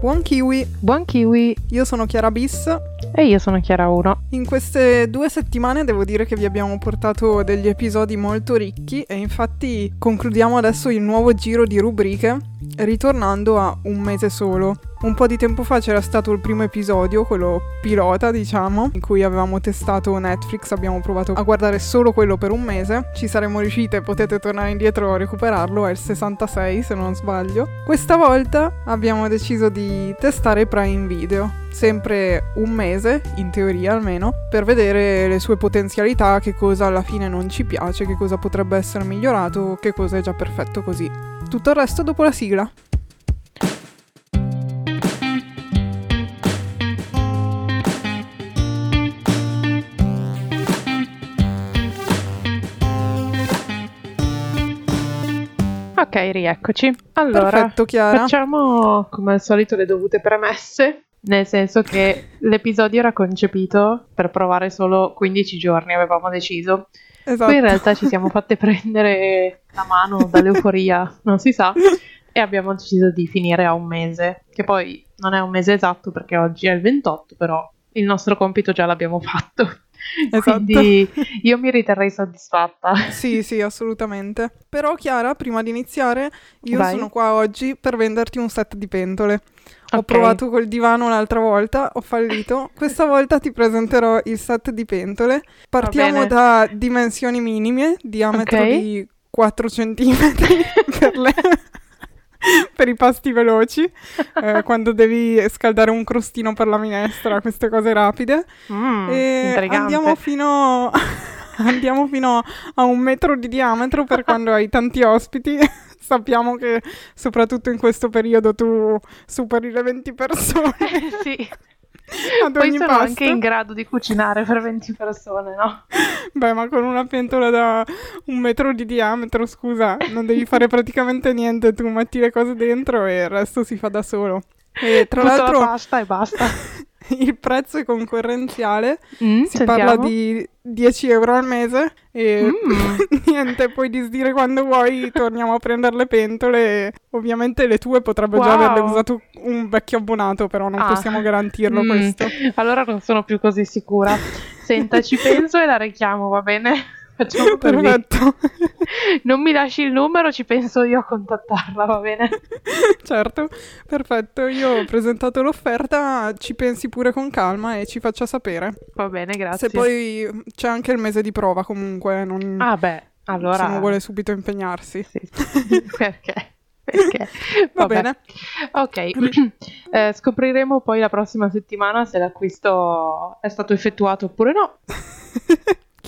Buon kiwi! Buon kiwi! Io sono Chiara Bis. E io sono Chiara 1. In queste due settimane devo dire che vi abbiamo portato degli episodi molto ricchi e infatti concludiamo adesso il nuovo giro di rubriche ritornando a un mese solo. Un po' di tempo fa c'era stato il primo episodio, quello pilota diciamo, in cui avevamo testato Netflix, abbiamo provato a guardare solo quello per un mese, ci saremo riuscite, potete tornare indietro a recuperarlo, è il 66 se non sbaglio. Questa volta abbiamo deciso di testare Prime Video, sempre un mese, in teoria almeno, per vedere le sue potenzialità, che cosa alla fine non ci piace, che cosa potrebbe essere migliorato, che cosa è già perfetto così. Tutto il resto dopo la sigla. Ok, rieccoci. Allora, Perfetto, facciamo come al solito le dovute premesse, nel senso che l'episodio era concepito per provare solo 15 giorni, avevamo deciso. Esatto. Poi in realtà ci siamo fatte prendere la mano dall'euforia, non si sa, e abbiamo deciso di finire a un mese, che poi non è un mese esatto perché oggi è il 28, però il nostro compito già l'abbiamo fatto. Esatto. Quindi io mi riterrei soddisfatta. Sì, sì, assolutamente. Però Chiara, prima di iniziare, io Vai. sono qua oggi per venderti un set di pentole. Ho Ok. provato col divano l'altra volta, ho fallito. Questa volta ti presenterò il set di pentole. Partiamo da dimensioni minime, diametro Ok. di 4 cm per, le- per i pasti veloci, eh, quando devi scaldare un crostino per la minestra, queste cose rapide. Mm, E andiamo fino, andiamo fino a un metro di diametro per quando hai tanti ospiti. Sappiamo che soprattutto in questo periodo tu superi le 20 persone sì. Ad Poi sono pasto. anche in grado di cucinare per 20 persone, no? Beh, ma con una pentola da un metro di diametro, scusa, non devi fare praticamente niente, tu metti le cose dentro e il resto si fa da solo. E tra Tutta l'altro la pasta e basta. il prezzo è concorrenziale, Mm, si parla sentiamo. di 10 euro al mese e Mm. niente, puoi disdire quando vuoi, torniamo a prendere le pentole. Ovviamente le tue potrebbe già Wow. averle usato un vecchio abbonato, però non Ah. possiamo garantirlo Mm, questo. Allora non sono più così sicura. Senta, ci penso e la richiamo, va bene? Facciamo. Perfetto. Non mi lasci il numero, ci penso io a contattarla, va bene? certo, perfetto. Io ho presentato l'offerta, ci pensi pure con calma e ci faccia sapere. Va bene, grazie. Se poi c'è anche il mese di prova comunque, non, Ah beh, allora... se non vuole subito impegnarsi. Sì, sì. Perché? Perché? Va Vabbè. bene. Ok, Eh, scopriremo poi la prossima settimana se l'acquisto è stato effettuato oppure no.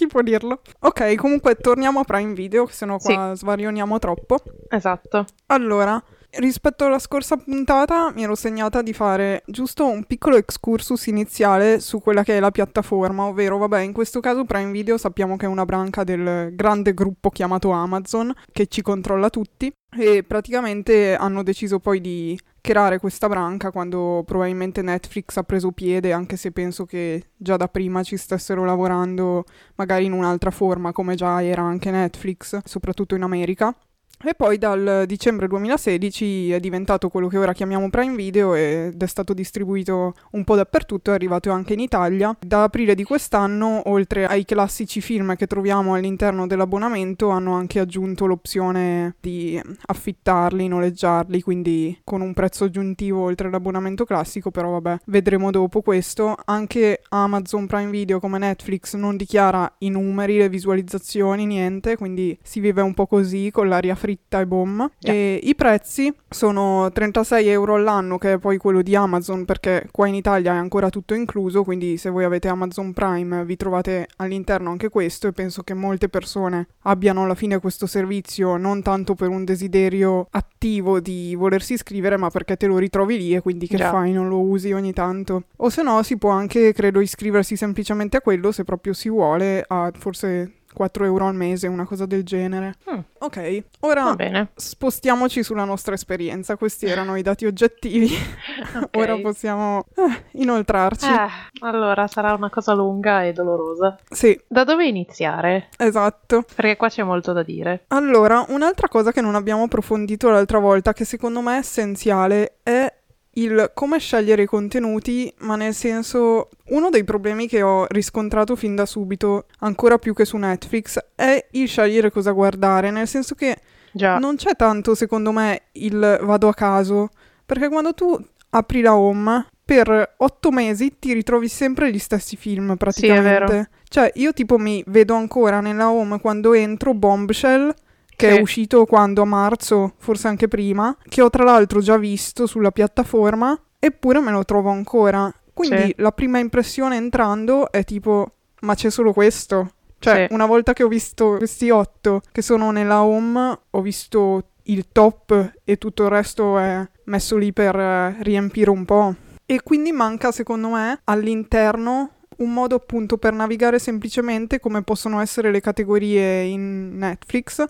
Chi può dirlo? Ok, comunque torniamo a Prime Video, che sennò Sì. qua svarioniamo troppo. Esatto. Allora, rispetto alla scorsa puntata mi ero segnata di fare giusto un piccolo excursus iniziale su quella che è la piattaforma, ovvero, vabbè, in questo caso Prime Video sappiamo che è una branca del grande gruppo chiamato Amazon, che ci controlla tutti, e praticamente hanno deciso poi di creare questa branca quando probabilmente Netflix ha preso piede, anche se penso che già da prima ci stessero lavorando magari in un'altra forma come già era anche Netflix, soprattutto in America. E poi dal dicembre 2016 è diventato quello che ora chiamiamo Prime Video ed è stato distribuito un po' dappertutto, è arrivato anche in Italia. Da aprile di quest'anno, oltre ai classici film che troviamo all'interno dell'abbonamento, hanno anche aggiunto l'opzione di affittarli, noleggiarli, quindi con un prezzo aggiuntivo oltre all'abbonamento classico, però vabbè, vedremo dopo questo. Anche Amazon Prime Video come Netflix non dichiara i numeri, le visualizzazioni, niente, quindi si vive un po' così con l'aria fritta e bomba. Già. E i prezzi sono 36 euro all'anno, che è poi quello di Amazon, perché qua in Italia è ancora tutto incluso, quindi se voi avete Amazon Prime vi trovate all'interno anche questo e penso che molte persone abbiano alla fine questo servizio non tanto per un desiderio attivo di volersi iscrivere, ma perché te lo ritrovi lì e quindi che Già. fai, non lo usi ogni tanto. O se no si può anche, credo, iscriversi semplicemente a quello se proprio si vuole, a forse 4 euro al mese, una cosa del genere. Mm. Ok, ora spostiamoci sulla nostra esperienza. Questi erano i dati oggettivi. Ok. Ora possiamo eh, inoltrarci. Eh, allora sarà una cosa lunga e dolorosa. Sì, Da dove iniziare? esatto. Perché qua c'è molto da dire. Allora, un'altra cosa che non abbiamo approfondito l'altra volta, che secondo me è essenziale, è il come scegliere i contenuti, ma nel senso uno dei problemi che ho riscontrato fin da subito, ancora più che su Netflix, è il scegliere cosa guardare, nel senso che Già. non c'è tanto, secondo me, il vado a caso, perché quando tu apri la home, per otto mesi ti ritrovi sempre gli stessi film praticamente. vero. Cioè, io tipo mi vedo ancora nella home quando entro Bombshell, che Sì. è uscito quando a marzo, forse anche prima, che ho tra l'altro già visto sulla piattaforma, eppure me lo trovo ancora. Quindi Sì. la prima impressione entrando è tipo, ma c'è solo questo? Cioè, Sì. una volta che ho visto questi otto che sono nella home, ho visto il top e tutto il resto è messo lì per eh, riempire un po'. E quindi manca, secondo me, all'interno un modo appunto per navigare semplicemente come possono essere le categorie in Netflix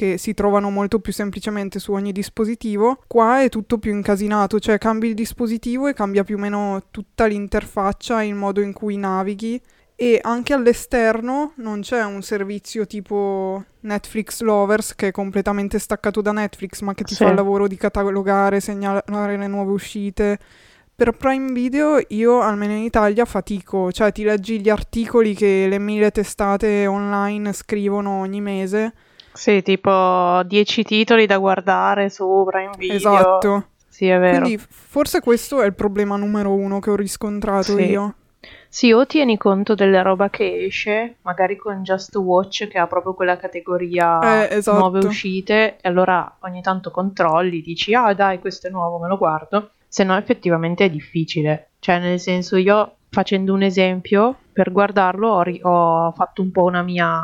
che si trovano molto più semplicemente su ogni dispositivo. Qua è tutto più incasinato, cioè cambi il dispositivo e cambia più o meno tutta l'interfaccia, il modo in cui navighi e anche all'esterno non c'è un servizio tipo Netflix Lovers che è completamente staccato da Netflix ma che ti Sì. fa il lavoro di catalogare, segnalare le nuove uscite. Per Prime Video io almeno in Italia fatico, cioè ti leggi gli articoli che le mille testate online scrivono ogni mese. Sì, tipo 10 titoli da guardare su Prime Video. Esatto. Sì, è vero. Quindi forse questo è il problema numero uno che ho riscontrato Sì. io. Sì, o tieni conto della roba che esce, magari con Just Watch che ha proprio quella categoria Eh, esatto. nuove uscite, e allora ogni tanto controlli, dici ah dai questo è nuovo, me lo guardo, se no effettivamente è difficile. Cioè nel senso io facendo un esempio, per guardarlo ho, ri- ho fatto un po' una mia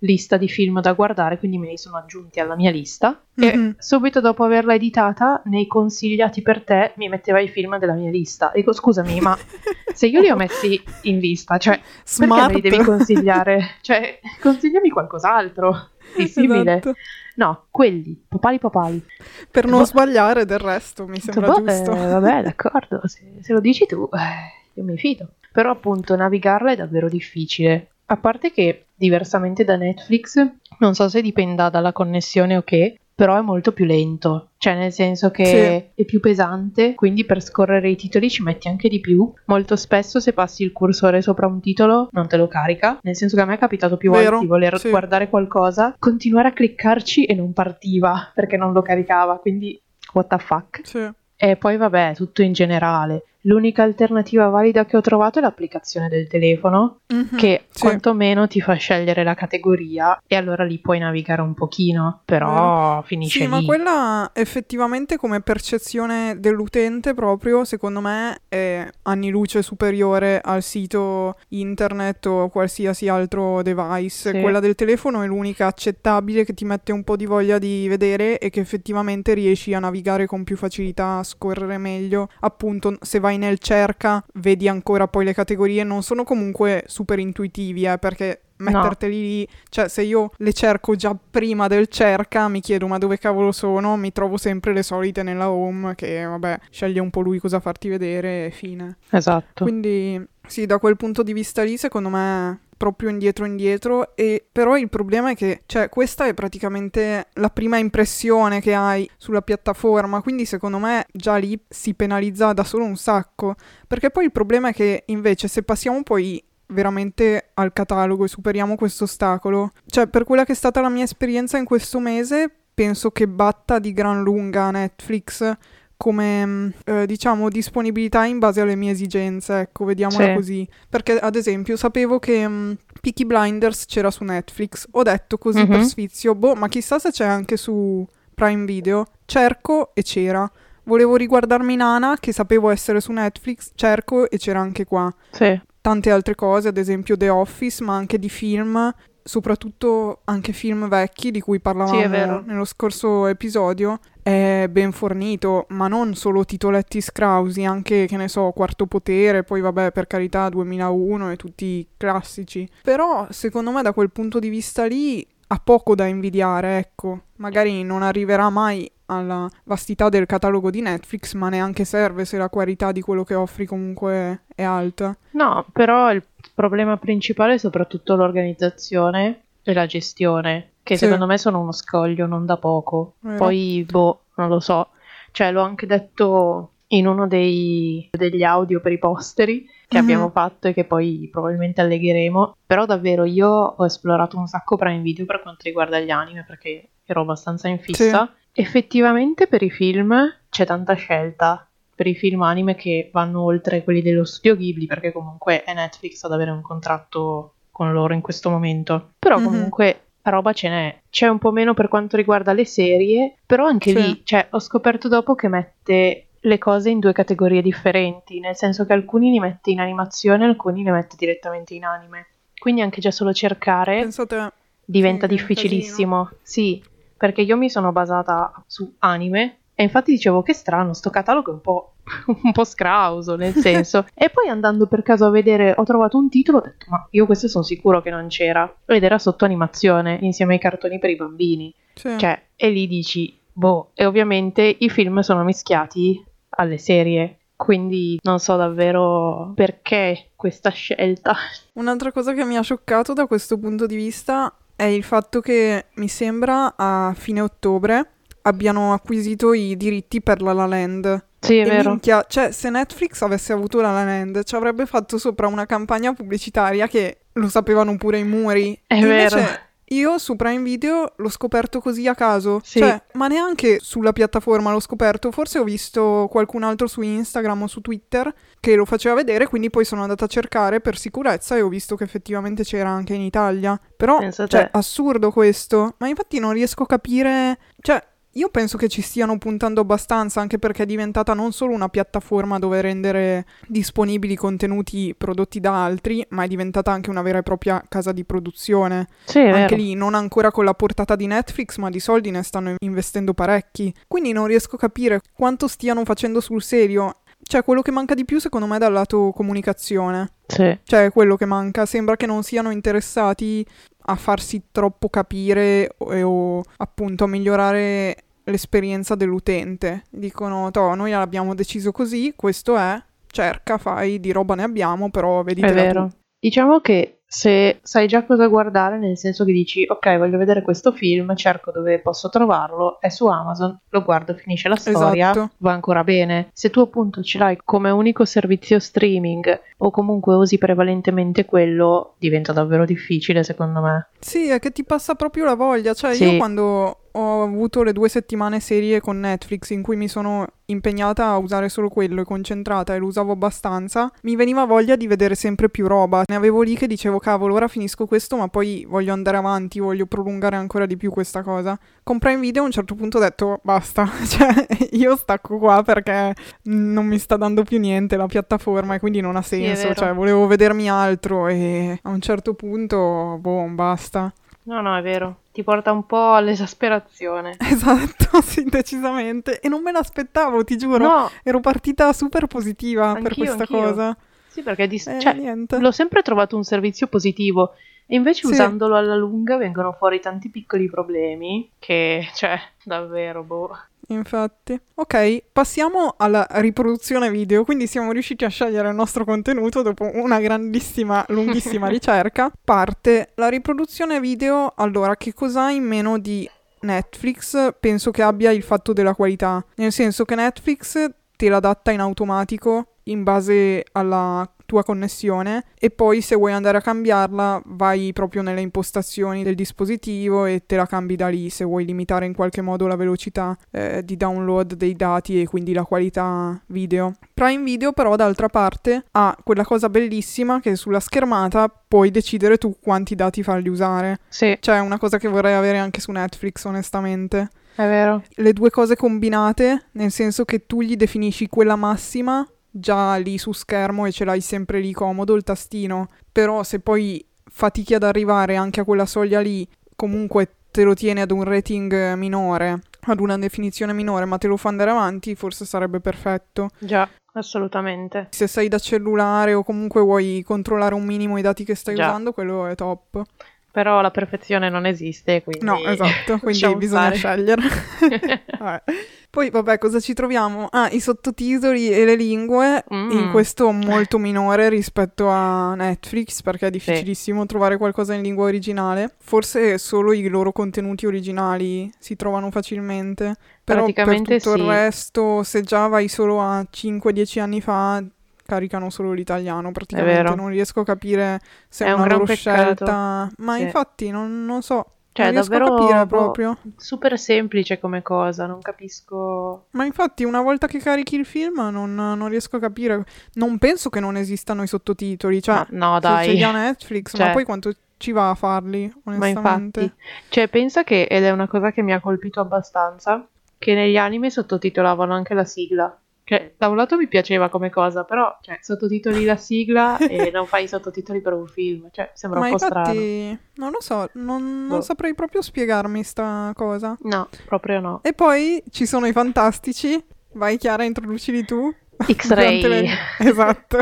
lista di film da guardare, quindi me li sono aggiunti alla mia lista Mhm. e subito dopo averla editata, nei consigliati per te mi metteva i film della mia lista. Dico scusami, ma se io li ho messi in lista, cioè perché me li devi consigliare? Cioè, consigliami qualcos'altro di simile. Esatto. No, quelli, papali papali. Per non Boh. sbagliare del resto, mi sembra Boh, giusto. eh, vabbè, d'accordo, se, se lo dici tu, eh, io mi fido. Però appunto navigarla è davvero difficile. A parte che, diversamente da Netflix, non so se dipenda dalla connessione o che, però è molto più lento. Cioè, nel senso che è più pesante, quindi per scorrere i titoli ci metti anche di più. Molto spesso se passi il cursore sopra un titolo non te lo carica. Nel senso che a me è capitato più volte Vero, di voler sì. guardare qualcosa, continuare a cliccarci e non partiva perché non lo caricava. Quindi, what the fuck? Sì. E poi vabbè, tutto in generale. L'unica alternativa valida che ho trovato è l'applicazione del telefono, Mhm, che sì. quantomeno ti fa scegliere la categoria e allora lì puoi navigare un pochino, però finisce Sì, lì. ma quella effettivamente come percezione dell'utente proprio, secondo me, è anni luce superiore al sito internet o qualsiasi altro device. Sì. Quella del telefono è l'unica accettabile che ti mette un po' di voglia di vedere e che effettivamente riesci a navigare con più facilità, a scorrere meglio. Appunto, se vai nel cerca, vedi ancora poi le categorie, non sono comunque super intuitivi, eh, perché No. metterteli lì, cioè se io le cerco già prima del cerca, mi chiedo ma dove cavolo sono, mi trovo sempre le solite nella home che vabbè, sceglie un po' lui cosa farti vedere e fine. Esatto. Quindi sì, da quel punto di vista lì secondo me proprio indietro indietro e però il problema è che cioè questa è praticamente la prima impressione che hai sulla piattaforma quindi secondo me già lì si penalizza da solo un sacco perché poi il problema è che invece se passiamo poi veramente al catalogo e superiamo questo ostacolo cioè per quella che è stata la mia esperienza in questo mese penso che batta di gran lunga Netflix come mh, eh, diciamo disponibilità in base alle mie esigenze, ecco, vediamola Sì. così. Perché ad esempio sapevo che mh, Peaky Blinders c'era su Netflix, ho detto così per Mhm. sfizio, boh, ma chissà se c'è anche su Prime Video. Cerco e c'era. Volevo riguardarmi Nana, che sapevo essere su Netflix, cerco e c'era anche qua Sì. tante altre cose, ad esempio The Office, ma anche di film, soprattutto anche film vecchi di cui parlavamo Sì, nello scorso episodio. È ben fornito, ma non solo titoletti scrausi, anche che ne so, Quarto Potere, poi vabbè, per carità, 2001 e tutti i classici. Però secondo me da quel punto di vista lì ha poco da invidiare, ecco. Magari non arriverà mai alla vastità del catalogo di Netflix, ma neanche serve se la qualità di quello che offri comunque è alta. No, però il problema principale è soprattutto l'organizzazione e la gestione, che Sì. secondo me sono uno scoglio non da poco. Vero. Poi, boh, non lo so. Cioè, l'ho anche detto in uno dei, degli audio per i posteri che Mhm. abbiamo fatto e che poi probabilmente allegheremo. Però davvero io ho esplorato un sacco Prime Video per quanto riguarda gli anime perché ero abbastanza in fissa. Effettivamente per i film c'è tanta scelta. Per i film anime che vanno oltre quelli dello studio Ghibli, perché comunque è Netflix ad avere un contratto con loro in questo momento. Però Mhm. comunque roba ce n'è. C'è un po' meno per quanto riguarda le serie, però anche Sì. lì, cioè, ho scoperto dopo che mette le cose in due categorie differenti, nel senso che alcuni li mette in animazione, alcuni li mette direttamente in anime. Quindi anche già solo cercare Pensate, diventa difficilissimo. Sì, perché io mi sono basata su anime e infatti dicevo che strano, sto catalogo è un po', un po' scrauso, nel senso. e poi andando per caso a vedere, ho trovato un titolo, ho detto ma io questo sono sicuro che non c'era. Ed era sotto animazione, insieme ai cartoni per i bambini. sì. Cioè, e lì dici, boh, e ovviamente i film sono mischiati alle serie. Quindi non so davvero perché questa scelta. Un'altra cosa che mi ha scioccato da questo punto di vista è il fatto che mi sembra a fine ottobre abbiano acquisito i diritti per La La Land. Sì, è E vero. minchia, cioè, se Netflix avesse avuto La La Land, ci avrebbe fatto sopra una campagna pubblicitaria che lo sapevano pure i muri. È invece vero. Io su Prime Video l'ho scoperto così a caso. Sì. Cioè, ma neanche sulla piattaforma l'ho scoperto. Forse ho visto qualcun altro su Instagram o su Twitter che lo faceva vedere, quindi poi sono andata a cercare per sicurezza e ho visto che effettivamente c'era anche in Italia. Però, Pensa te. cioè, assurdo questo. Ma infatti non riesco a capire... Cioè, io penso che ci stiano puntando abbastanza, anche perché è diventata non solo una piattaforma dove rendere disponibili contenuti prodotti da altri, ma è diventata anche una vera e propria casa di produzione. Sì, Anche vero. lì non ancora con la portata di Netflix, ma di soldi ne stanno investendo parecchi. Quindi non riesco a capire quanto stiano facendo sul serio. Cioè, quello che manca di più, secondo me, è dal lato comunicazione. Sì. Cioè, quello che manca. Sembra che non siano interessati a farsi troppo capire o, o, appunto a migliorare l'esperienza dell'utente. Dicono, toh, noi l'abbiamo deciso così, questo è, cerca, fai, di roba ne abbiamo, però È veditela vero. tu. Diciamo che se sai già cosa guardare, nel senso che dici, ok, voglio vedere questo film, cerco dove posso trovarlo, è su Amazon, lo guardo, finisce la storia, Esatto. va ancora bene. Se tu appunto ce l'hai come unico servizio streaming o comunque usi prevalentemente quello, diventa davvero difficile secondo me. Sì, è che ti passa proprio la voglia. Cioè, Sì. io quando ho avuto le due settimane serie con Netflix in cui mi sono impegnata a usare solo quello e concentrata e lo usavo abbastanza, mi veniva voglia di vedere sempre più roba. Ne avevo lì che dicevo, cavolo, ora finisco questo, ma poi voglio andare avanti, voglio prolungare ancora di più questa cosa. Con Prime Video a un certo punto ho detto, basta, cioè, io stacco qua perché non mi sta dando più niente la piattaforma e quindi non ha Sì, senso. vero. cioè, volevo vedermi altro e a un certo punto, boh, basta. No, no, è vero. Ti porta un po' all'esasperazione. Esatto, sì, decisamente. E non me l'aspettavo, ti giuro. No, Ero partita super positiva per Anch'io, questa anch'io. cosa. sì, perché dis- E cioè. L'ho sempre trovato un servizio positivo e invece Sì. usandolo alla lunga vengono fuori tanti piccoli problemi che, cioè, davvero, boh. Infatti. Ok, passiamo alla riproduzione video. Quindi siamo riusciti a scegliere il nostro contenuto dopo una grandissima, lunghissima ricerca. Parte la riproduzione video. Allora, che cos'ha in meno di Netflix? Penso che abbia il fatto della qualità. Nel senso che Netflix te l'adatta in automatico in base alla tua connessione e poi se vuoi andare a cambiarla vai proprio nelle impostazioni del dispositivo e te la cambi da lì se vuoi limitare in qualche modo la velocità eh, di download dei dati e quindi la qualità video. Prime Video però d'altra parte ha quella cosa bellissima che sulla schermata puoi decidere tu quanti dati fargli usare. Sì, Cioè è una cosa che vorrei avere anche su Netflix onestamente è vero. le due cose combinate, nel senso che tu gli definisci quella massima già lì su schermo e ce l'hai sempre lì comodo il tastino, però se poi fatichi ad arrivare anche a quella soglia lì, comunque te lo tiene ad un rating minore, ad una definizione minore, ma te lo fa andare avanti, forse sarebbe perfetto. Già, assolutamente. Se sei da cellulare o comunque vuoi controllare un minimo i dati che stai Già. usando, quello è top. Però la perfezione non esiste, quindi... No, esatto, quindi bisogna stare. scegliere. Vabbè. Poi, vabbè, cosa ci troviamo? Ah, i sottotitoli e le lingue Mm. in questo molto minore rispetto a Netflix, perché è difficilissimo trovare qualcosa in lingua originale. Forse solo i loro contenuti originali si trovano facilmente. Però per tutto il sì. resto, se già vai solo a 5-10 anni fa, caricano solo l'italiano praticamente. Non riesco a capire se è, È un una loro peccato. scelta. Ma Sì. infatti, non, non so. Cioè, non riesco davvero a capire proprio. super semplice come cosa, non capisco... Ma infatti, una volta che carichi il film, non, non riesco a capire. Non penso che non esistano i sottotitoli. Cioè, Ma no, se dai. ha Netflix, ma Cioè. poi quanto ci va a farli, Ma onestamente? infatti, cioè pensa che, ed è una cosa che mi ha colpito abbastanza, che negli anime sottotitolavano anche la sigla. Cioè, da un lato mi piaceva come cosa, però, cioè, sottotitoli la sigla e non fai i sottotitoli per un film. Cioè, sembra Ma un po' strano. infatti, non lo so, non, non Boh. saprei proprio spiegarmi sta cosa. No, proprio no. E poi ci sono i fantastici. Vai Chiara, introducili tu. X-Ray. Le- Esatto.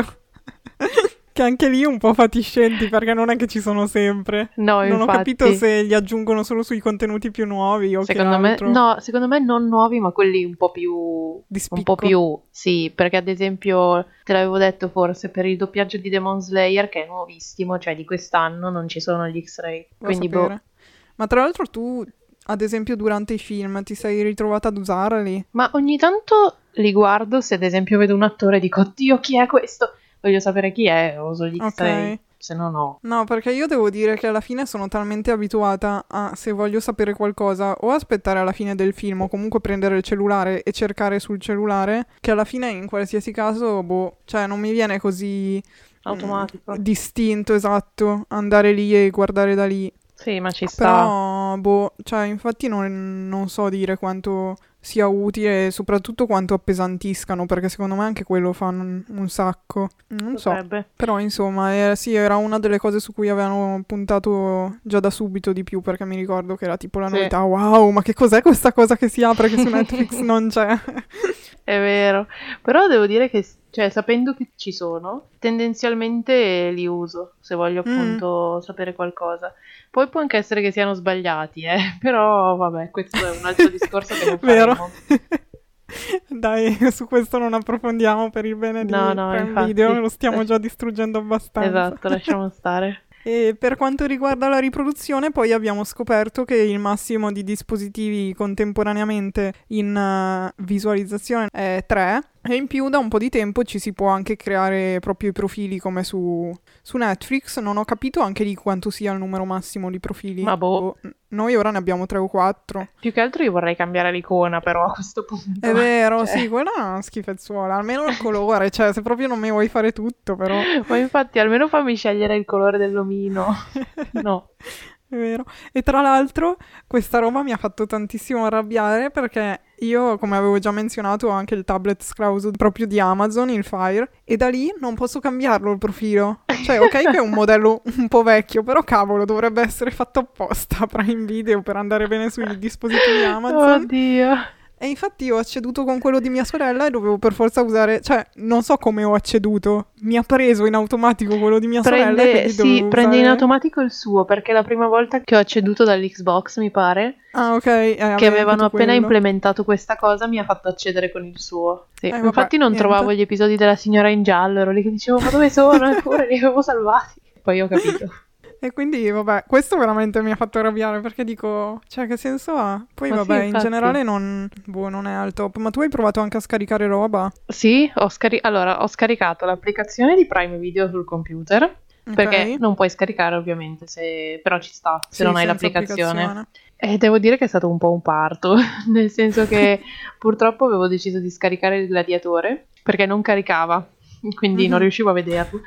che anche lì un po' fatiscenti perché non è che ci sono sempre. No, non ho infatti. capito se li aggiungono solo sui contenuti più nuovi o Secondo che me, no, secondo me non nuovi, ma quelli un po' più Di un po' più, sì, perché ad esempio te l'avevo detto forse per il doppiaggio di Demon Slayer che è nuovissimo, cioè di quest'anno non ci sono gli X-Ray. Devo Quindi boh. Ma tra l'altro tu, ad esempio, durante i film ti sei ritrovata ad usarli? Ma ogni tanto li guardo se ad esempio vedo un attore e dico "Oddio, chi è questo?" Voglio sapere chi è, uso gli X-Ray. Ok. Se no no. No, perché io devo dire che alla fine sono talmente abituata a, se voglio sapere qualcosa, o aspettare alla fine del film, o comunque prendere il cellulare e cercare sul cellulare, che alla fine in qualsiasi caso, boh, cioè non mi viene così Automatico. mm, distinto, esatto, andare lì e guardare da lì. Sì, ma ci sta. Però, boh, cioè, infatti non, non so dire quanto sia utile e soprattutto quanto appesantiscano, perché secondo me anche quello fa un, un sacco. Non so. Potrebbe. Però insomma, eh, sì, era una delle cose su cui avevano puntato già da subito di più, perché mi ricordo che era tipo la Sì. novità, wow, ma che cos'è questa cosa che si apre che su Netflix non c'è? È vero, però devo dire che, cioè, sapendo che ci sono, tendenzialmente li uso se voglio Mm. appunto sapere qualcosa. Poi può anche essere che siano sbagliati, eh, però vabbè, questo è un altro discorso che non Vero? faremo. Dai, su questo non approfondiamo per il bene di No, no, infatti. Video, lo stiamo già distruggendo abbastanza. Esatto, lasciamo stare. E per quanto riguarda la riproduzione, poi abbiamo scoperto che il massimo di dispositivi contemporaneamente in eh, visualizzazione è 3 e in più da un po' di tempo ci si può anche creare proprio i profili come su, su Netflix. Non ho capito anche lì quanto sia il numero massimo di profili. Ma boh. Noi ora ne abbiamo 3 o 4. Più che altro io vorrei cambiare l'icona, però a questo punto. È vero, Cioè. sì, quella è una schifezzuola. Almeno il colore, cioè se proprio non mi vuoi fare tutto, però... Ma infatti almeno fammi scegliere il colore dell'omino. No. È vero. E tra l'altro questa roba mi ha fatto tantissimo arrabbiare perché io, come avevo già menzionato, ho anche il tablet scrauso proprio di Amazon, il Fire, e da lì non posso cambiarlo il profilo. Cioè, ok che è un modello un po' vecchio, però cavolo, dovrebbe essere fatto apposta Prime Video per andare bene sui dispositivi Amazon. Oddio. E infatti io ho acceduto con quello di mia sorella e dovevo per forza usare, cioè, non so come ho acceduto, mi ha preso in automatico quello di mia sorella. Prende, quindi sì, prende in usare- automatico il suo perché la prima volta che ho acceduto dall'Xbox, mi pare, Ah, ok. eh, che avevano appena quello. implementato questa cosa, mi ha fatto accedere con il suo. Sì. Eh, vabbè, Infatti non niente. trovavo gli episodi della signora in giallo, ero lì che dicevo ma dove sono? Eppure li avevo salvati. Poi ho capito. E quindi, vabbè, questo veramente mi ha fatto arrabbiare perché dico, cioè, che senso ha? Poi, Ma sì, vabbè, in infatti. generale non, boh, non è al top. Ma tu hai provato anche a scaricare roba? Sì, ho, scari- allora, ho scaricato l'applicazione di Prime Video sul computer. Perché Ok. non puoi scaricare ovviamente, se... però ci sta se Sì, non hai l'applicazione. applicazione. E devo dire che è stato un po' un parto, nel senso che purtroppo avevo deciso di scaricare il gladiatore perché non caricava, quindi non Mhm. riuscivo a vederlo.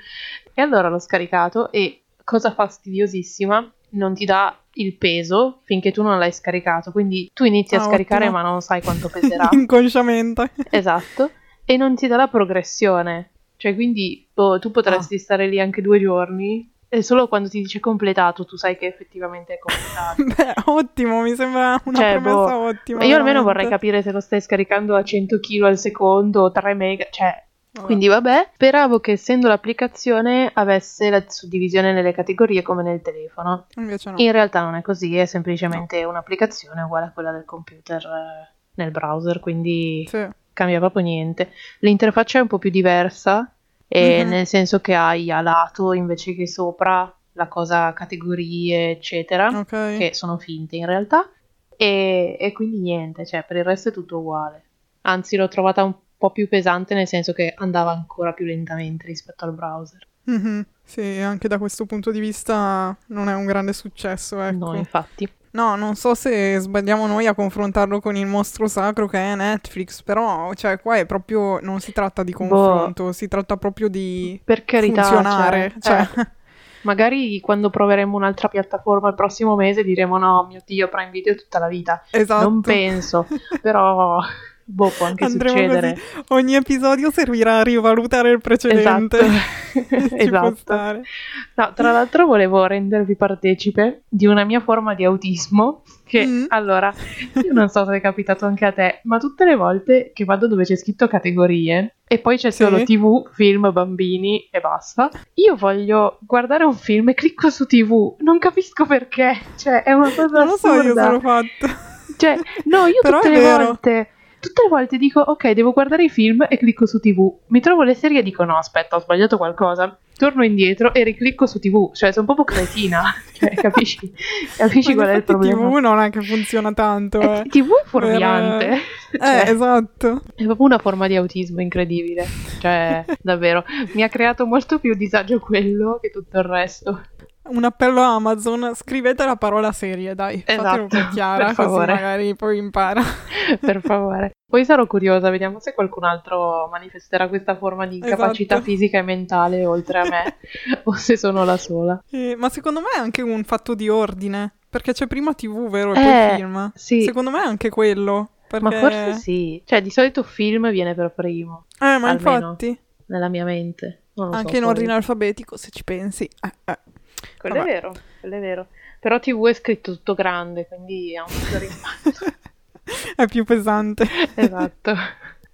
E allora l'ho scaricato e, cosa fastidiosissima, non ti dà il peso finché tu non l'hai scaricato, quindi tu inizi a Ah, scaricare ottimo. ma non sai quanto peserà. Inconsciamente. esatto, e non ti dà la progressione, cioè quindi boh, tu potresti Ah. stare lì anche due giorni. E solo quando ti dice completato, tu sai che effettivamente è completato. Beh, ottimo, mi sembra una Cioè, boh, ottima. Io almeno veramente. vorrei capire se lo stai scaricando a 100 kg al secondo, 3 mega, cioè Vabbè. Quindi vabbè, speravo che essendo l'applicazione avesse la suddivisione nelle categorie come nel telefono. Invece no. In realtà non è così, è semplicemente un'applicazione uguale a quella del computer eh, nel browser, quindi Sì. cambia proprio niente. L'interfaccia è un po' più diversa, Mhm. nel senso che hai a lato invece che sopra la cosa categorie, eccetera, Ok. che sono finte in realtà, e, e quindi niente, cioè per il resto è tutto uguale. Anzi, l'ho trovata un po' più pesante nel senso che andava ancora più lentamente rispetto al browser. Mhm. Sì, anche da questo punto di vista non è un grande successo, ecco. No, infatti. No, non so se sbagliamo noi a confrontarlo con il mostro sacro che è Netflix, però, cioè, qua è proprio, non si tratta di confronto, si tratta proprio di Boh. Per carità, funzionare, cioè, cioè, eh, magari quando proveremo un'altra piattaforma il prossimo mese diremo no, mio Dio, Prime Video tutta la vita. esatto. Non penso, però boh, può anche Andremo succedere. così. Ogni episodio servirà a rivalutare il precedente. Esatto. Esatto. No, tra l'altro volevo rendervi partecipe di una mia forma di autismo che Mm. allora, io non so se è capitato anche a te, ma tutte le volte che vado dove c'è scritto categorie e poi c'è Sì. solo TV, film, bambini e basta, io voglio guardare un film e clicco su TV, non capisco perché, cioè è una cosa Non lo so, io assurda. l'ho fatto. Cioè, no, io Però tutte le vero. volte Tutte le volte dico, ok, devo guardare i film e clicco su TV. Mi trovo le serie e dico, no, aspetta, ho sbagliato qualcosa. Torno indietro e riclicco su TV. Cioè, sono proprio cretina. Cioè, capisci? Capisci qual è il problema? TV non è che funziona tanto, Eh, eh. TV è fuorviante. Eh, Cioè, esatto. è proprio una forma di autismo incredibile. Cioè, davvero. Mi ha creato molto più disagio quello che tutto il resto. Un appello a Amazon, scrivete la parola serie, dai, fatelo Esatto, per Chiara, così magari poi impara. per favore. Poi sarò curiosa, vediamo se qualcun altro manifesterà questa forma di incapacità Esatto. fisica e mentale oltre a me, o se sono la sola. Eh, ma secondo me è anche un fatto di ordine, perché c'è prima TV, vero, e Eh, poi film. sì. Secondo me è anche quello, perché... Ma forse sì. Cioè, di solito film viene per primo, Eh, ma infatti, nella mia mente. Non lo so, anche in ordine alfabetico, se ci pensi. eh, eh. Quello è Vabbè. vero, quello è vero. Però TV è scritto tutto grande, quindi ha un maggiore impatto. è più pesante. esatto.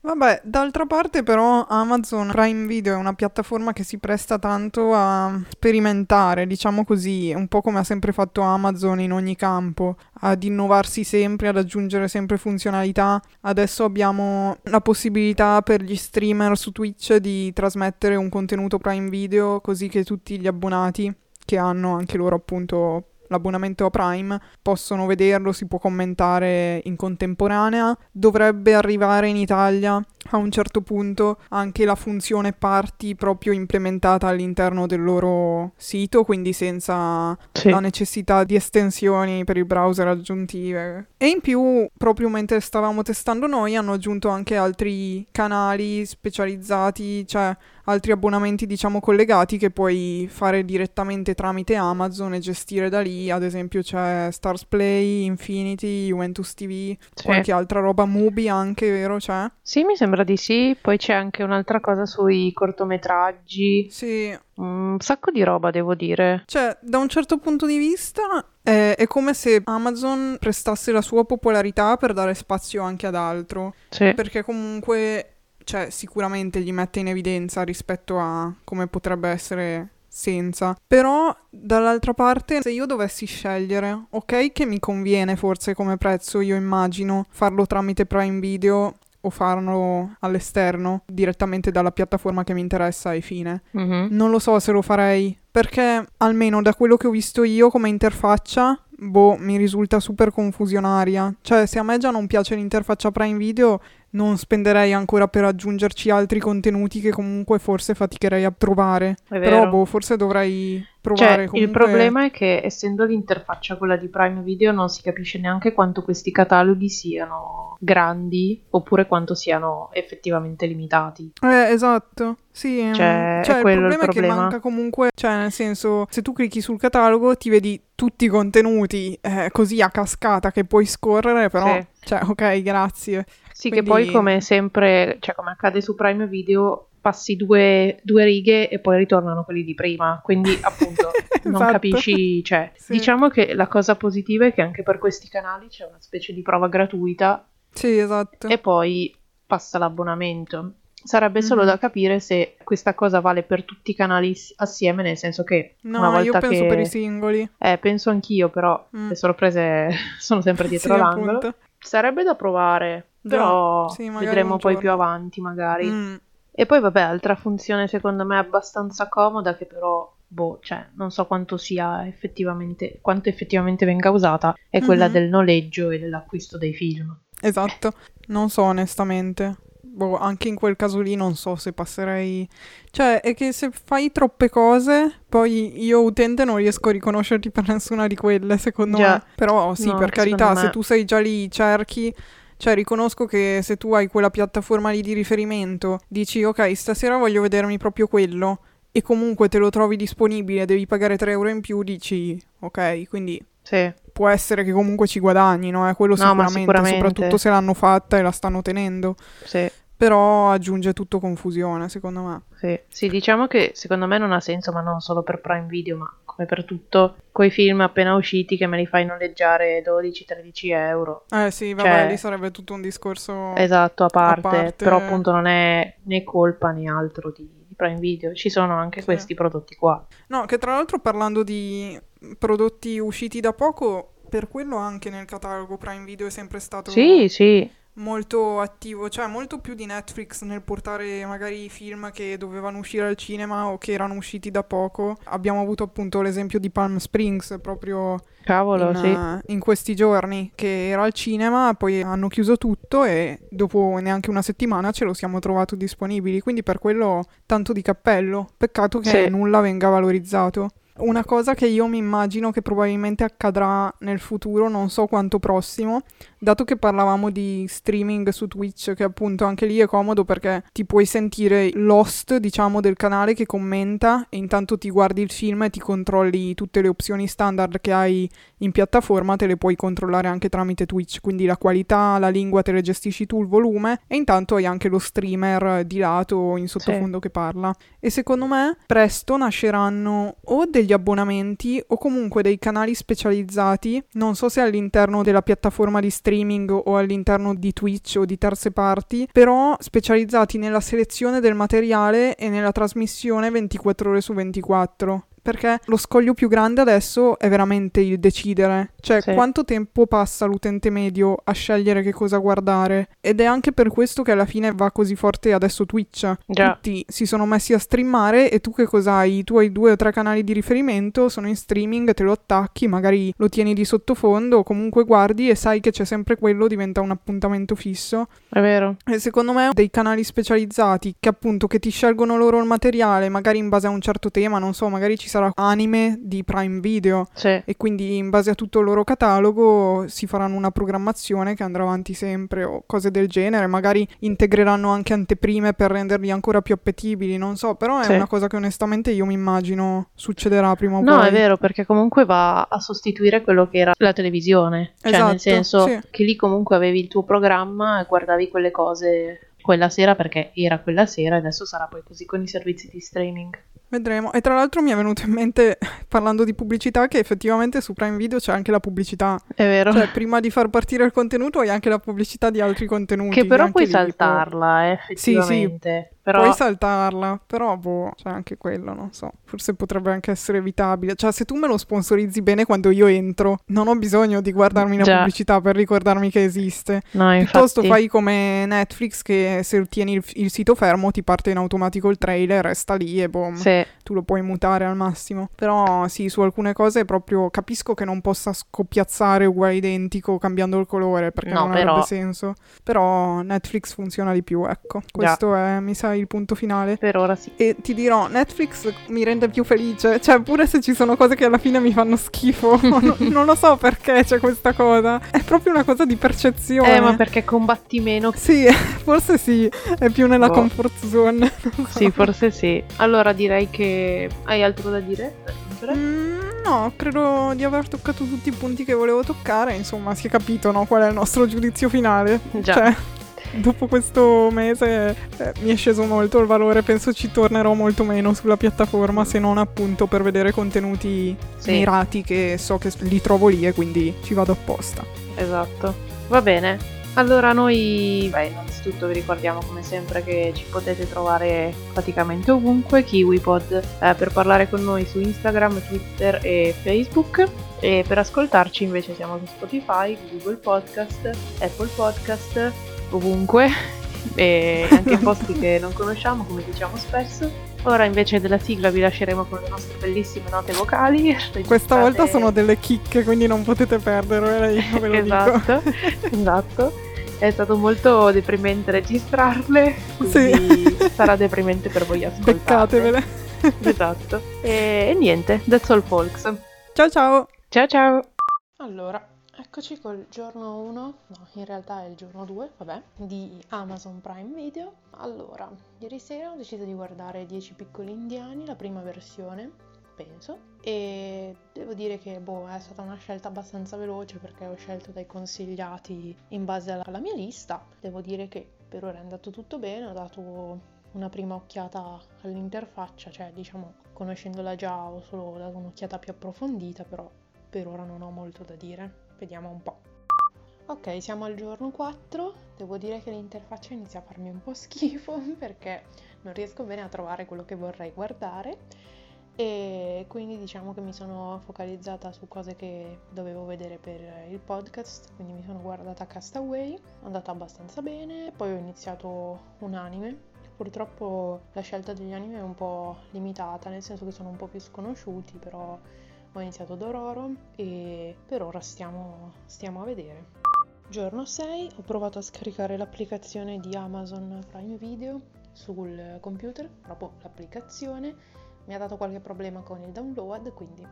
Vabbè, d'altra parte però Amazon Prime Video è una piattaforma che si presta tanto a sperimentare, diciamo così, un po' come ha sempre fatto Amazon in ogni campo, ad innovarsi sempre, ad aggiungere sempre funzionalità. Adesso abbiamo la possibilità per gli streamer su Twitch di trasmettere un contenuto Prime Video così che tutti gli abbonati che hanno anche loro appunto l'abbonamento a Prime possono vederlo, si può commentare in contemporanea. Dovrebbe arrivare in Italia a un certo punto anche la funzione party proprio implementata all'interno del loro sito, quindi senza Sì. la necessità di estensioni per il browser aggiuntive. E in più, proprio mentre stavamo testando noi, hanno aggiunto anche altri canali specializzati, cioè altri abbonamenti diciamo collegati che puoi fare direttamente tramite Amazon e gestire da lì. Ad esempio c'è Stars Play, Infinity, Juventus TV, Sì. qualche altra roba, Mubi anche, vero? C'è? Sì, mi sembra di sì. Poi c'è anche un'altra cosa sui cortometraggi. Sì, Un sacco di roba, devo dire. Cioè, da un certo punto di vista eh, è come se Amazon prestasse la sua popolarità per dare spazio anche ad altro, Sì. perché comunque, cioè, sicuramente gli mette in evidenza rispetto a come potrebbe essere senza. Però, dall'altra parte, se io dovessi scegliere, ok che mi conviene forse come prezzo, io immagino, farlo tramite Prime Video o farlo all'esterno, direttamente dalla piattaforma che mi interessa e fine. Mhm. Non lo so se lo farei, perché almeno da quello che ho visto io come interfaccia, boh, mi risulta super confusionaria. Cioè, se a me già non piace l'interfaccia Prime Video, non spenderei ancora per aggiungerci altri contenuti che comunque forse faticherei a trovare. Però, boh, forse dovrei Cioè, provare il comunque... problema è che essendo l'interfaccia quella di Prime Video non si capisce neanche quanto questi cataloghi siano grandi oppure quanto siano effettivamente limitati. Eh, esatto. Sì, mm, Cioè, cioè, il quello il problema è che problema. manca comunque, cioè nel senso, se tu clicchi sul catalogo ti vedi tutti i contenuti eh, così a cascata che puoi scorrere, però, Sì. cioè, ok, grazie. Sì, che Quindi- poi come sempre, cioè come accade su Prime Video, passi due, due righe e poi ritornano quelli di prima, quindi appunto non Esatto. capisci, cioè Sì. diciamo che la cosa positiva è che anche per questi canali c'è una specie di prova gratuita Sì, esatto. e poi passa l'abbonamento. Sarebbe solo Mhm. da capire se questa cosa vale per tutti i canali assieme, nel senso che una No, volta io penso che... per i singoli. Eh, penso anch'io, però Mm. le sorprese sono sempre dietro Sì, l'angolo. appunto. Sarebbe da provare, però sì, vedremo poi più avanti, magari. Mm. E poi, vabbè, altra funzione secondo me abbastanza comoda che però, boh, cioè, non so quanto sia effettivamente, quanto effettivamente venga usata, è quella Mhm. del noleggio e dell'acquisto dei film. Esatto, non so onestamente. Boh, anche in quel caso lì non so se passerei. Cioè, è che se fai troppe cose, poi io utente non riesco a riconoscerti per nessuna di quelle, secondo Già. me. Però sì, No, per carità, me- se tu sei già lì, cerchi. Cioè, riconosco che se tu hai quella piattaforma lì di riferimento, dici ok, stasera voglio vedermi proprio quello, e comunque te lo trovi disponibile, devi pagare 3 euro in più, dici ok, quindi Sì, può essere che comunque ci guadagnino, eh, quello No, sicuramente, sicuramente. soprattutto se l'hanno fatta e la stanno tenendo. sì. Però aggiunge tutto confusione, secondo me. Sì. Sì, diciamo che secondo me non ha senso, ma non solo per Prime Video, ma come per tutto, quei film appena usciti che me li fai noleggiare 12-13 euro. Eh sì, vabbè, Cioè- lì sarebbe tutto un discorso... Esatto, a parte, parte- però appunto non è né colpa né altro di, di Prime Video, ci sono anche Sì. questi prodotti qua. No, che tra l'altro parlando di prodotti usciti da poco, per quello anche nel catalogo Prime Video è sempre stato Sì, sì, molto attivo, cioè molto più di Netflix nel portare magari i film che dovevano uscire al cinema o che erano usciti da poco. Abbiamo avuto appunto l'esempio di Palm Springs proprio cavolo, in, sì. eh, in questi giorni che era al cinema, poi hanno chiuso tutto e dopo neanche una settimana ce lo siamo trovato disponibili, quindi per quello tanto di cappello. Peccato che Sì. nulla venga valorizzato. Una cosa che io mi immagino che probabilmente accadrà nel futuro, non so quanto prossimo, dato che parlavamo di streaming su Twitch, che appunto anche lì è comodo perché ti puoi sentire l'host, diciamo, del canale che commenta e intanto ti guardi il film e ti controlli tutte le opzioni standard che hai in piattaforma, te le puoi controllare anche tramite Twitch, quindi la qualità, la lingua te le gestisci tu, il volume e intanto hai anche lo streamer di lato in sottofondo che parla. E secondo me presto nasceranno o degli abbonamenti o comunque dei canali specializzati, non so se all'interno della piattaforma di streaming o all'interno di Twitch o di terze parti, però specializzati nella selezione del materiale e nella trasmissione 24 ore su 24. Perché lo scoglio più grande adesso è veramente il decidere, cioè Sì. quanto tempo passa l'utente medio a scegliere che cosa guardare. Ed è anche per questo che alla fine va così forte adesso Twitch. Già. Tutti si sono messi a streamare e tu che cosa hai? Tu hai due o tre canali di riferimento, sono in streaming, te lo attacchi, magari lo tieni di sottofondo o comunque guardi e sai che c'è sempre quello, diventa un appuntamento fisso. È vero. E secondo me dei canali specializzati che appunto che ti scelgono loro il materiale, magari in base a un certo tema, non so, magari ci sarà anime di Prime Video Sì. e quindi in base a tutto il loro catalogo si faranno una programmazione che andrà avanti sempre o cose del genere, magari integreranno anche anteprime per renderli ancora più appetibili, non so, però è Sì. una cosa che onestamente io mi immagino succederà prima o No, poi. è vero, perché comunque va a sostituire quello che era la televisione. Cioè, Esatto, nel senso sì. che lì comunque avevi il tuo programma e guardavi quelle cose quella sera perché era quella sera e adesso sarà poi così con i servizi di streaming. Vedremo. E tra l'altro mi è venuto in mente, parlando di pubblicità, che effettivamente su Prime Video c'è anche la pubblicità. È vero. Cioè, prima di far partire il contenuto hai anche la pubblicità di altri contenuti. che però puoi lì, saltarla, eh, Sì, sì, effettivamente. Però Puoi saltarla, però boh, c'è anche quello, non so. Forse potrebbe anche essere evitabile. Cioè, se tu me lo sponsorizzi bene quando io entro, non ho bisogno di guardarmi la Già. pubblicità per ricordarmi che esiste. no, Piuttosto infatti, fai come Netflix che se tieni il, il sito fermo ti parte in automatico il trailer, resta lì e boom, sì, tu lo puoi mutare al massimo. Però sì, su alcune cose proprio capisco che non possa scoppiazzare uguale identico cambiando il colore perché No, non però- avrebbe senso. Però Netflix funziona di più, ecco. Questo è, mi sa, il punto finale. per ora sì. E ti dirò, Netflix mi rende più felice. Cioè, pure se ci sono cose che alla fine mi fanno schifo, non, non lo so perché c'è questa cosa. È proprio una cosa di percezione. Eh, ma perché combatti meno? Sì, forse sì, è più nella Boh. comfort zone. so. Sì, forse sì. Allora direi che hai altro da dire? Mm, no, credo di aver toccato tutti i punti che volevo toccare. Insomma, si è capito, no? Qual è il nostro giudizio finale. Già. Cioè, dopo questo mese eh, mi è sceso molto il valore. Penso ci tornerò molto meno sulla piattaforma, se non appunto per vedere contenuti Sì. mirati che so che li trovo lì e quindi ci vado apposta. Esatto. Va bene. Allora noi, beh, innanzitutto vi ricordiamo come sempre che ci potete trovare praticamente ovunque, KiwiPod, eh, per parlare con noi su Instagram, Twitter e Facebook e per ascoltarci invece siamo su Spotify, Google Podcast, Apple Podcast, ovunque e anche in posti che non conosciamo come diciamo spesso. Ora invece della sigla vi lasceremo con le nostre bellissime note vocali. Questa volta sono delle chicche, quindi non potete perdervele, io ve lo esatto, esatto. È stato molto deprimente registrarle, quindi sì. sarà deprimente per voi ascoltarle. Beccatevele. esatto. E, e niente, that's all folks. Ciao ciao. Ciao ciao. Allora, eccoci col giorno 1, no, in realtà è il giorno 2, vabbè, di Amazon Prime Video. Allora, ieri sera ho deciso di guardare 10 piccoli indiani, la prima versione, penso. E devo dire che boh, è stata una scelta abbastanza veloce perché ho scelto dai consigliati in base alla mia lista. Devo dire che per ora è andato tutto bene, ho dato una prima occhiata all'interfaccia, cioè diciamo conoscendola già ho solo dato un'occhiata più approfondita, però per ora non ho molto da dire. Vediamo un po'. Ok, siamo al giorno 4. Devo dire che l'interfaccia inizia a farmi un po' schifo perché non riesco bene a trovare quello che vorrei guardare e quindi diciamo che mi sono focalizzata su cose che dovevo vedere per il podcast, quindi mi sono guardata Castaway, è andata abbastanza bene, poi ho iniziato un anime. Purtroppo la scelta degli anime è un po' limitata, nel senso che sono un po' più sconosciuti, però ho iniziato Dororo e per ora stiamo, stiamo a vedere. Giorno 6 ho provato a scaricare l'applicazione di Amazon Prime Video sul computer, proprio l'applicazione mi ha dato qualche problema con il download, quindi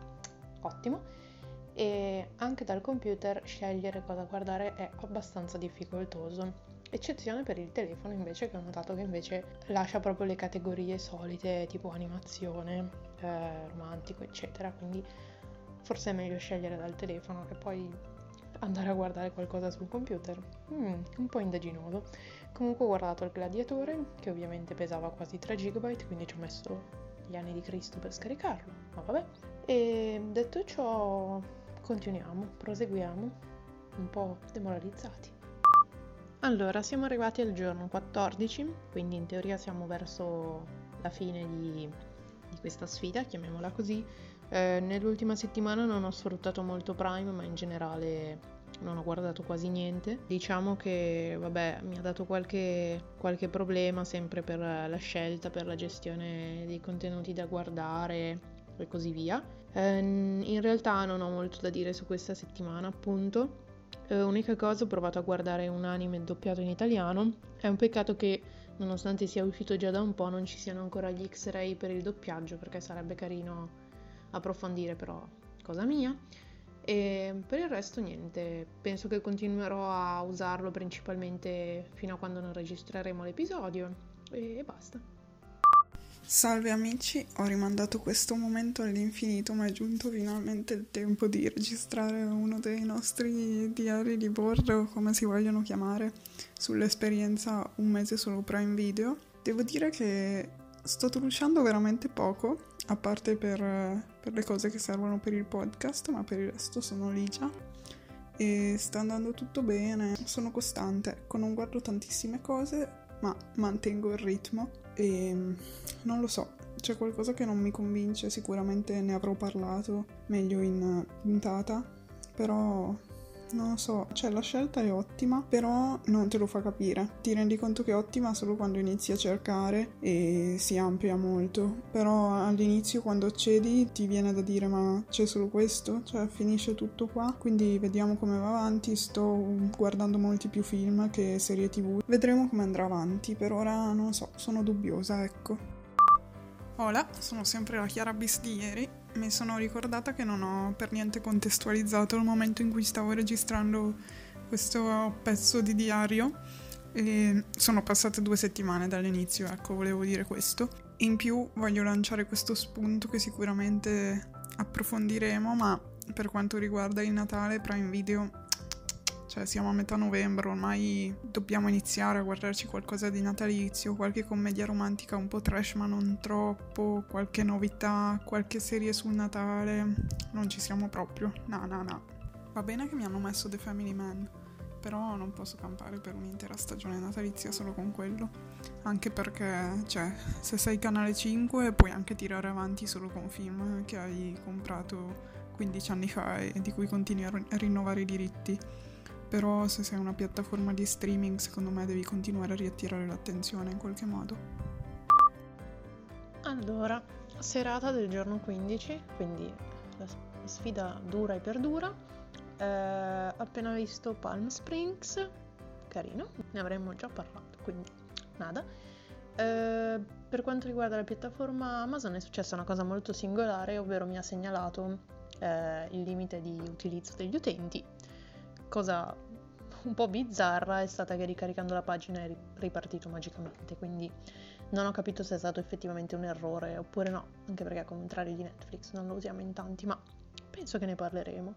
ottimo. E anche dal computer scegliere cosa guardare è abbastanza difficoltoso. Eccezione per il telefono invece che ho notato che invece lascia proprio le categorie solite tipo animazione, eh, romantico eccetera, quindi forse è meglio scegliere dal telefono che poi andare a guardare qualcosa sul computer. Mm, un po' indaginoso. Comunque ho guardato il gladiatore che ovviamente pesava quasi 3 GB, quindi ci ho messo gli anni di Cristo per scaricarlo, ma vabbè. E detto ciò, continuiamo, proseguiamo, un po' demoralizzati. Allora, siamo arrivati al giorno 14, quindi in teoria siamo verso la fine di, di questa sfida, chiamiamola così. Eh, nell'ultima settimana non ho sfruttato molto Prime, ma in generale non ho guardato quasi niente. Diciamo che, vabbè, mi ha dato qualche, qualche problema sempre per la scelta, per la gestione dei contenuti da guardare e così via. Eh, in realtà non ho molto da dire su questa settimana, appunto. Eh, unica cosa, ho provato a guardare un anime doppiato in italiano. È un peccato che, nonostante sia uscito già da un po', non ci siano ancora gli X-ray per il doppiaggio, perché sarebbe carino approfondire, però cosa mia. E per il resto niente, penso che continuerò a usarlo principalmente fino a quando non registreremo l'episodio e basta. Salve amici, ho rimandato questo momento all'infinito, ma è giunto finalmente il tempo di registrare uno dei nostri diari di bordo, come si vogliono chiamare, sull'esperienza un mese solo Prime Video. Devo dire che sto truciando veramente poco, a parte per, per, le cose che servono per il podcast, ma per il resto sono ligia e sta andando tutto bene, sono costante, ecco, non guardo tantissime cose, ma mantengo il ritmo. E non lo so, c'è qualcosa che non mi convince, sicuramente ne avrò parlato meglio in puntata, però non lo so, cioè la scelta è ottima, però non te lo fa capire. Ti rendi conto che è ottima solo quando inizi a cercare e si amplia molto. Però all'inizio quando accedi ti viene da dire ma c'è solo questo? Cioè finisce tutto qua? Quindi vediamo come va avanti, sto guardando molti più film che serie tv. Vedremo come andrà avanti, per ora non so, sono dubbiosa, ecco. Hola, sono sempre la Chiara Bis di ieri. Mi sono ricordata che non ho per niente contestualizzato il momento in cui stavo registrando questo pezzo di diario. E sono passate due settimane dall'inizio, ecco, volevo dire questo. In più voglio lanciare questo spunto che sicuramente approfondiremo, ma per quanto riguarda il Natale, Prime Video cioè siamo a metà novembre, ormai dobbiamo iniziare a guardarci qualcosa di natalizio, qualche commedia romantica un po' trash ma non troppo, qualche novità, qualche serie sul Natale. Non ci siamo proprio. No, no, no. Va bene che mi hanno messo The Family Man, però non posso campare per un'intera stagione natalizia solo con quello, anche perché, cioè, se sei canale 5 puoi anche tirare avanti solo con film che hai comprato 15 anni fa e di cui continui a rinnovare i diritti. Però se sei una piattaforma di streaming, secondo me devi continuare a riattirare l'attenzione in qualche modo. Allora, serata del giorno 15, quindi la sfida dura e perdura eh, appena visto Palm Springs, carino, ne avremmo già parlato, quindi nada. Eh, per quanto riguarda la piattaforma Amazon è successa una cosa molto singolare, ovvero mi ha segnalato eh, il limite di utilizzo degli utenti. Cosa un po' bizzarra è stata che ricaricando la pagina è ripartito magicamente, quindi non ho capito se è stato effettivamente un errore oppure no, anche perché al contrario di Netflix non lo usiamo in tanti, ma penso che ne parleremo.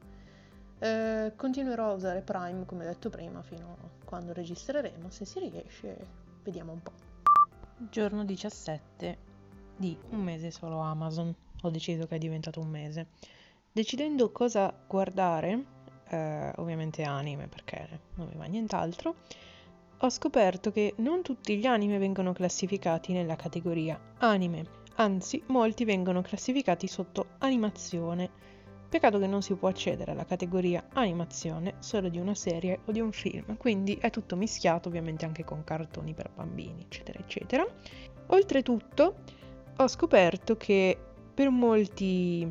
Eh, continuerò a usare Prime come detto prima fino a quando registreremo, se si riesce vediamo un po'. Giorno 17 di un mese solo Amazon, ho deciso che è diventato un mese. Decidendo cosa guardare, eh, ovviamente anime perché non mi va nient'altro, ho scoperto che non tutti gli anime vengono classificati nella categoria anime, anzi molti vengono classificati sotto animazione Peccato che non si può accedere alla categoria animazione solo di una serie o di un film, quindi è tutto mischiato ovviamente anche con cartoni per bambini, eccetera, eccetera. Oltretutto ho scoperto che per molti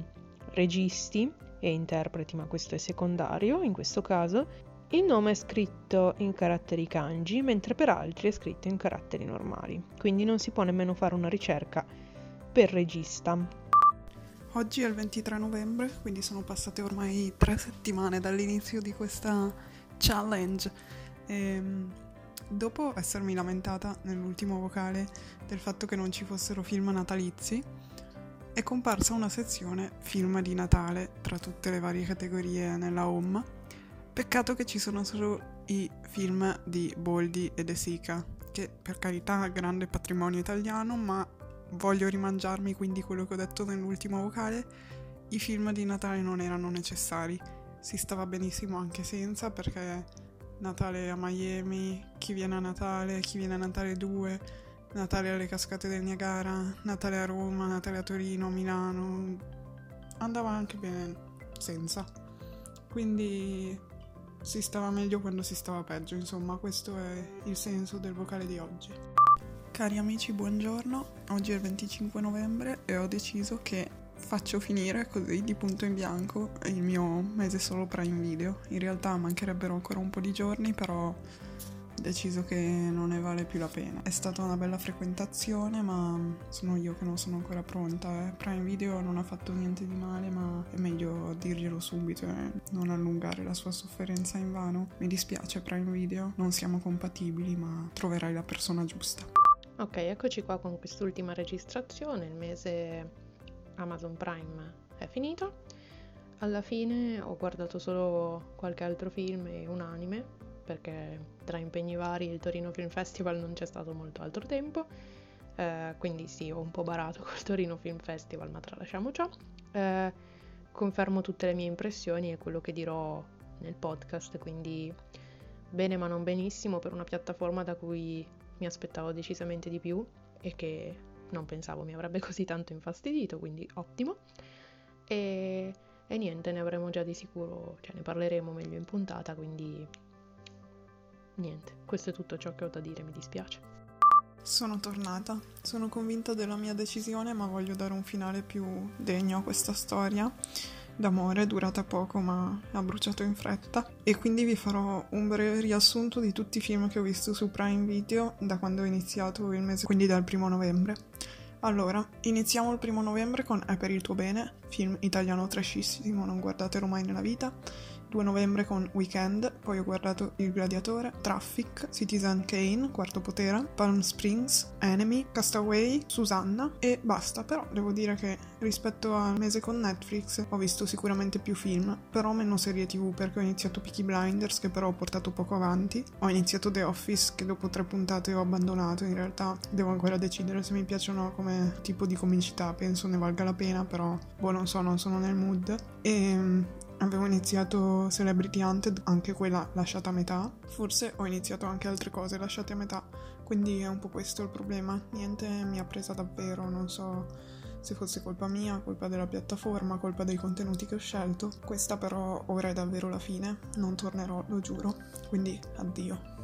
registi e interpreti, ma questo è secondario in questo caso, il nome è scritto in caratteri kanji, mentre per altri è scritto in caratteri normali, quindi non si può nemmeno fare una ricerca per regista. Oggi è il 23 novembre, quindi sono passate ormai tre settimane dall'inizio di questa challenge. E, ehm, dopo essermi lamentata nell'ultimo vocale del fatto che non ci fossero film natalizi, è comparsa una sezione film di Natale tra tutte le varie categorie nella home. Peccato che ci sono solo i film di Boldi e De Sica, che per carità grande patrimonio italiano, ma voglio rimangiarmi quindi quello che ho detto nell'ultimo vocale, i film di Natale non erano necessari. Si stava benissimo anche senza perché Natale a Miami, chi viene a Natale, chi viene a Natale 2, Natale alle cascate del Niagara, Natale a Roma, Natale a Torino, Milano. Andava anche bene senza. Quindi si stava meglio quando si stava peggio, insomma, questo è il senso del vocale di oggi. Cari amici, buongiorno. Oggi è il 25 novembre e ho deciso che faccio finire così di punto in bianco il mio mese solo Prime Video. In realtà mancherebbero ancora un po' di giorni, però deciso che non ne vale più la pena. È stata una bella frequentazione, ma sono io che non sono ancora pronta. Eh. Prime Video non ha fatto niente di male, ma è meglio dirglielo subito e non allungare la sua sofferenza in vano. Mi dispiace Prime Video, non siamo compatibili, ma troverai la persona giusta. Ok, eccoci qua con quest'ultima registrazione, il mese Amazon Prime è finito. Alla fine ho guardato solo qualche altro film e un anime, perché tra impegni vari il Torino Film Festival non c'è stato molto altro tempo. Eh, quindi sì, ho un po' barato col Torino Film Festival, ma tralasciamo ciò. Eh, confermo tutte le mie impressioni e quello che dirò nel podcast, quindi bene ma non benissimo per una piattaforma da cui mi aspettavo decisamente di più e che non pensavo mi avrebbe così tanto infastidito, quindi ottimo. E, e niente, ne avremo già di sicuro, cioè ne parleremo meglio in puntata, quindi niente, questo è tutto ciò che ho da dire, mi dispiace. Sono tornata, sono convinta della mia decisione, ma voglio dare un finale più degno a questa storia d'amore durata poco ma ha bruciato in fretta e quindi vi farò un breve riassunto di tutti i film che ho visto su Prime Video da quando ho iniziato il mese, quindi dal primo novembre. Allora, iniziamo il primo novembre con È per il tuo bene, film italiano trashissimo, non guardatelo mai nella vita. 2 novembre con Weekend, poi ho guardato Il Gladiatore, Traffic, Citizen Kane, Quarto Potere, Palm Springs, Enemy, Castaway, Susanna e basta, però devo dire che rispetto al mese con Netflix ho visto sicuramente più film, però meno serie tv perché ho iniziato Peaky Blinders che però ho portato poco avanti, ho iniziato The Office che dopo tre puntate ho abbandonato, in realtà devo ancora decidere se mi piacciono come tipo di comicità, penso ne valga la pena, però boh non so, non sono nel mood. E avevo iniziato Celebrity Hunted, anche quella lasciata a metà. Forse ho iniziato anche altre cose lasciate a metà, quindi è un po' questo il problema. Niente mi ha presa davvero, non so se fosse colpa mia, colpa della piattaforma, colpa dei contenuti che ho scelto. Questa però ora è davvero la fine, non tornerò, lo giuro. Quindi addio.